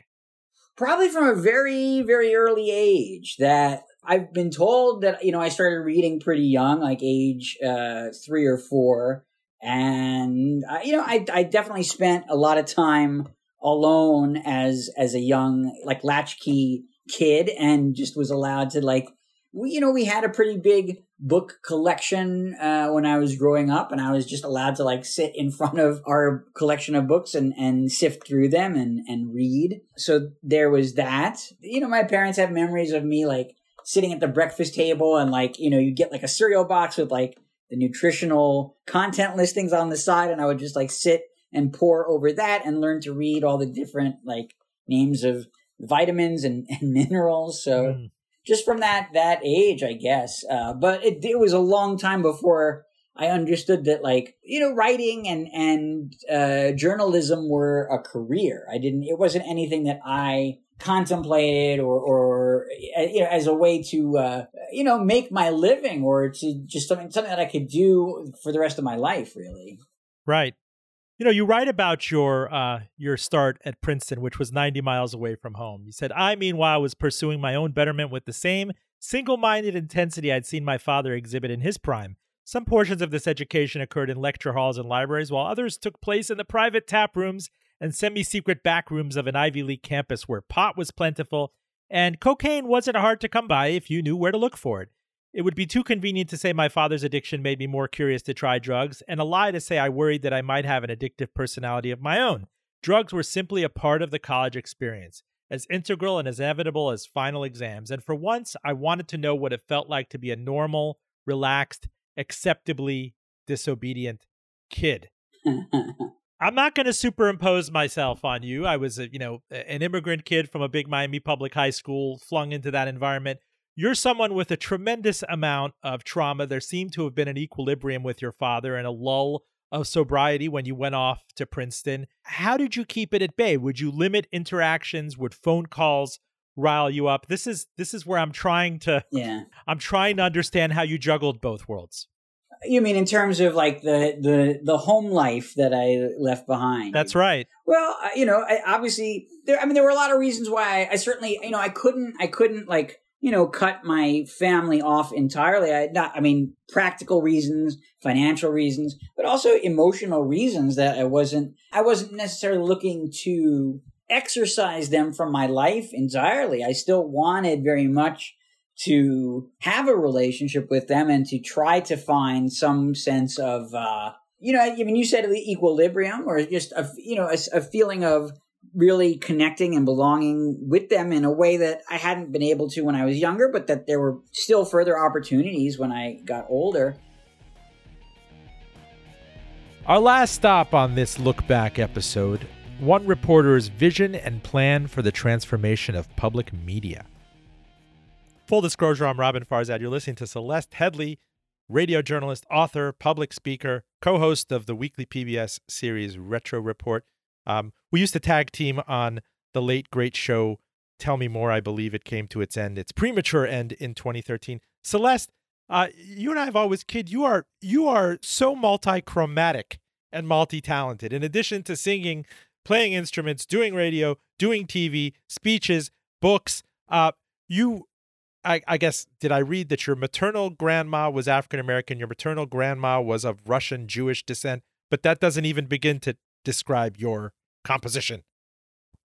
probably from a very, very early age that I've been told that, you know, I started reading pretty young, like age uh, three or four. And, you know, I, I definitely spent a lot of time alone as, as a young, like latchkey kid and just was allowed to like we, you know, we had a pretty big book collection uh, when I was growing up, and I was just allowed to like sit in [LAUGHS] front of our collection of books and and sift through them and and read. So there was that. You know, my parents have memories of me like sitting at the breakfast table and like you know you get like a cereal box with like the nutritional content listings on the side, and I would just like sit and pour over that and learn to read all the different like names of vitamins and, and minerals. So. Mm just from that that age, I guess. Uh, but it, it was a long time before I understood that, like you know, writing and and uh, journalism were a career. I didn't. It wasn't anything that I contemplated or or uh, you know as a way to uh, you know make my living or to just something something that I could do for the rest of my life. Really, right. You know, you write about your uh, your start at Princeton, which was 90 miles away from home. You said, "I, meanwhile, was pursuing my own betterment with the same single-minded intensity I'd seen my father exhibit in his prime. Some portions of this education occurred in lecture halls and libraries, while others took place in the private tap rooms and semi-secret back rooms of an Ivy League campus, where pot was plentiful and cocaine wasn't hard to come by if you knew where to look for it." It would be too convenient to say my father's addiction made me more curious to try drugs, and a lie to say I worried that I might have an addictive personality of my own. Drugs were simply a part of the college experience, as integral and as inevitable as final exams, and for once I wanted to know what it felt like to be a normal, relaxed, acceptably disobedient kid. [LAUGHS] I'm not going to superimpose myself on you. I was, a, you know, an immigrant kid from a big Miami public high school, flung into that environment you're someone with a tremendous amount of trauma. There seemed to have been an equilibrium with your father and a lull of sobriety when you went off to Princeton. How did you keep it at bay? Would you limit interactions? Would phone calls rile you up? This is this is where I'm trying to yeah. [LAUGHS] I'm trying to understand how you juggled both worlds. You mean in terms of like the the the home life that I left behind? That's right. Well, uh, you know, I, obviously there. I mean, there were a lot of reasons why I certainly, you know, I couldn't, I couldn't like you know, cut my family off entirely. I not, I mean, practical reasons, financial reasons, but also emotional reasons that I wasn't, I wasn't necessarily looking to exercise them from my life entirely. I still wanted very much to have a relationship with them and to try to find some sense of, uh, you know, I mean, you said equilibrium or just a, you know, a, a feeling of really connecting and belonging with them in a way that I hadn't been able to when I was younger, but that there were still further opportunities when I got older. Our last stop on this look back episode one reporter's vision and plan for the transformation of public media. Full disclosure, I'm Roben Farzad. You're listening to Celeste Headlee, radio journalist, author, public speaker, co host of the weekly PBS series Retro Report. Um, we used to tag team on the late great show Tell Me More. I believe it came to its end, its premature end in 2013. Celeste, uh, you and I have always kid. You are you are so multi-chromatic and multi-talented. In addition to singing, playing instruments, doing radio, doing TV, speeches, books, uh, you I, I, guess did I read that your maternal grandma was African American, your maternal grandma was of Russian Jewish descent, but that doesn't even begin to describe your composition.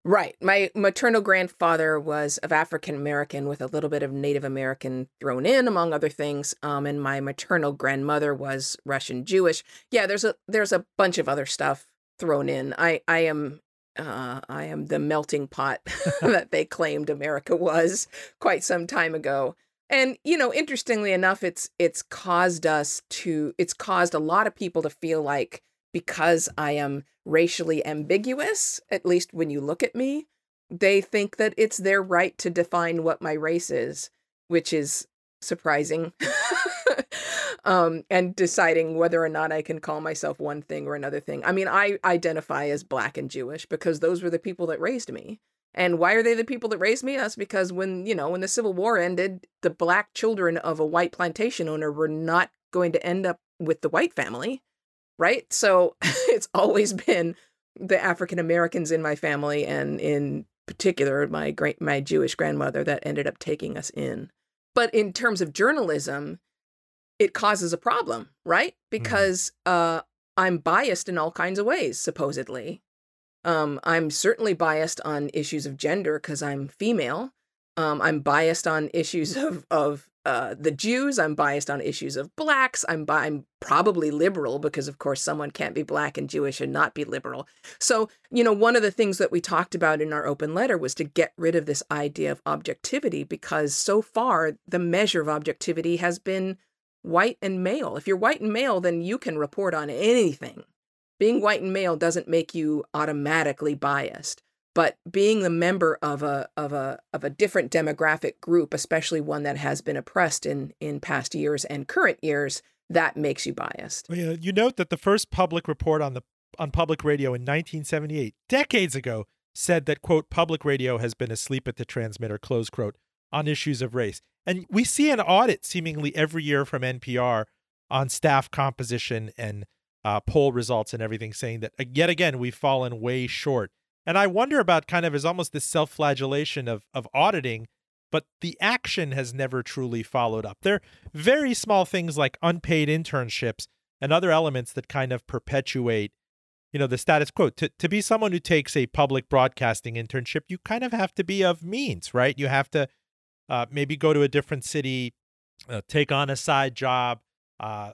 Right. My maternal grandfather was of African American with a little bit of Native American thrown in, among other things. Um, and my maternal grandmother was Russian Jewish. Yeah, there's a there's a bunch of other stuff thrown in. I I am uh, I am the melting pot [LAUGHS] [LAUGHS] that they claimed America was quite some time ago. And you know, interestingly enough, it's it's caused us to it's caused a lot of people to feel like because I am racially ambiguous, at least when you look at me, they think that it's their right to define what my race is, which is surprising. [LAUGHS] um, and deciding whether or not I can call myself one thing or another thing. I mean, I identify as black and Jewish because those were the people that raised me. And why are they the people that raised me? That's because when, you know, when the Civil War ended, the black children of a white plantation owner were not going to end up with the white family right? So [LAUGHS] it's always been the African Americans in my family and in particular my great my Jewish grandmother that ended up taking us in. But in terms of journalism, it causes a problem, right? Mm-hmm. Because mm. uh, I'm biased in all kinds of ways, supposedly. Um, I'm certainly biased on issues of gender because I'm female. Um, I'm biased on issues [LAUGHS] of of uh, the Jews. I'm biased on issues of blacks. I'm I'm probably liberal because, of course, someone can't be black and Jewish and not be liberal. So, you know, one of the things that we talked about in our open letter was to get rid of this idea of objectivity because so far the measure of objectivity has been white and male. If you're white and male, then you can report on anything. Being white and male doesn't make you automatically biased. But being the member of a of a of a different demographic group, especially one that has been oppressed in in past years and current years, that makes you biased. You note that the first public report on the on public radio in 1978, decades ago, said that quote public radio has been asleep at the transmitter close quote on issues of race. And we see an audit seemingly every year from NPR on staff composition and uh, poll results and everything, saying that uh, yet again we've fallen way short. And I wonder about kind of as almost this self-flagellation of of auditing, but the action has never truly followed up. There are very small things like unpaid internships and other elements that kind of perpetuate you know the status quo to, to be someone who takes a public broadcasting internship you kind of have to be of means right you have to uh, maybe go to a different city uh, take on a side job uh,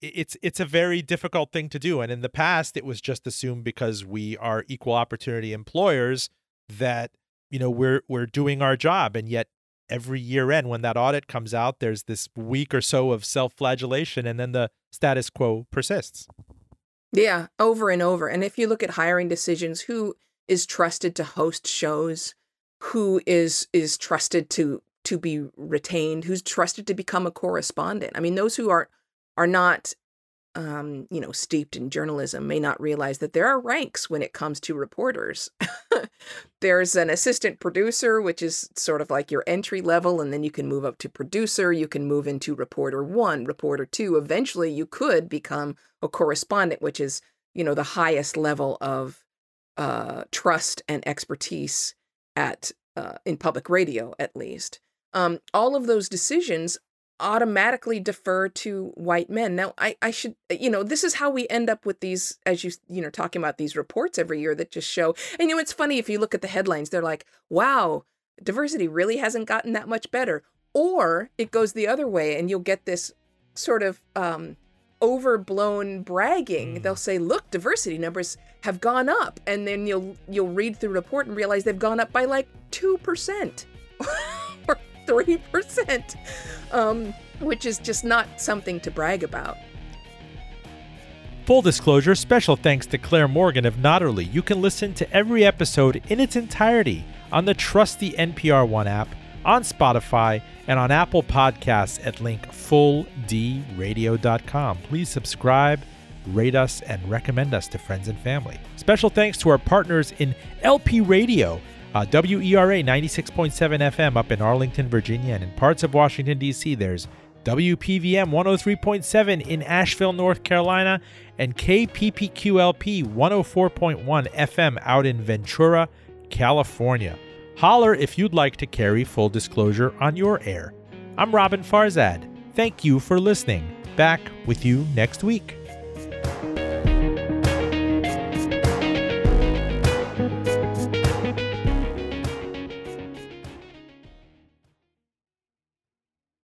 it's it's a very difficult thing to do. And in the past it was just assumed because we are equal opportunity employers that you know we're we're doing our job. And yet every year end when that audit comes out there's this week or so of self-flagellation and then the status quo persists. Yeah over and over. And if you look at hiring decisions who is trusted to host shows? Who is is trusted to to be retained? Who's trusted to become a correspondent? I mean those who are are not um, you know, steeped in journalism may not realize that there are ranks when it comes to reporters. [LAUGHS] There's an assistant producer, which is sort of like your entry level, and then you can move up to producer. You can move into reporter one, reporter two. Eventually, you could become a correspondent, which is, you know, the highest level of uh, trust and expertise at uh, in public radio, at least. Um, all of those decisions automatically defer to white men. Now, I, I should, you know, this is how we end up with these, as you, you know, talking about these reports every year that just show. And, you know, it's funny if you look at the headlines, they're like, wow, diversity really hasn't gotten that much better. Or it goes the other way and you'll get this sort of um, overblown bragging. Mm. They'll say, look, diversity numbers have gone up. And then you'll, you'll read through the report and realize they've gone up by like 2%. [LAUGHS] 3%, um, which is just not something to brag about. Full disclosure special thanks to Claire Morgan of Nodderly. You can listen to every episode in its entirety on the trusty NPR One app, on Spotify, and on Apple Podcasts at link fulldradio.com. Please subscribe, rate us, and recommend us to friends and family. Special thanks to our partners in LP Radio uh, WERA 96.7 FM up in Arlington, Virginia, and in parts of Washington, D.C., there's WPVM 103.7 in Asheville, North Carolina, and KPPQLP 104.1 FM out in Ventura, California. Holler if you'd like to carry full disclosure on your air. I'm Roben Farzad. Thank you for listening. Back with you next week.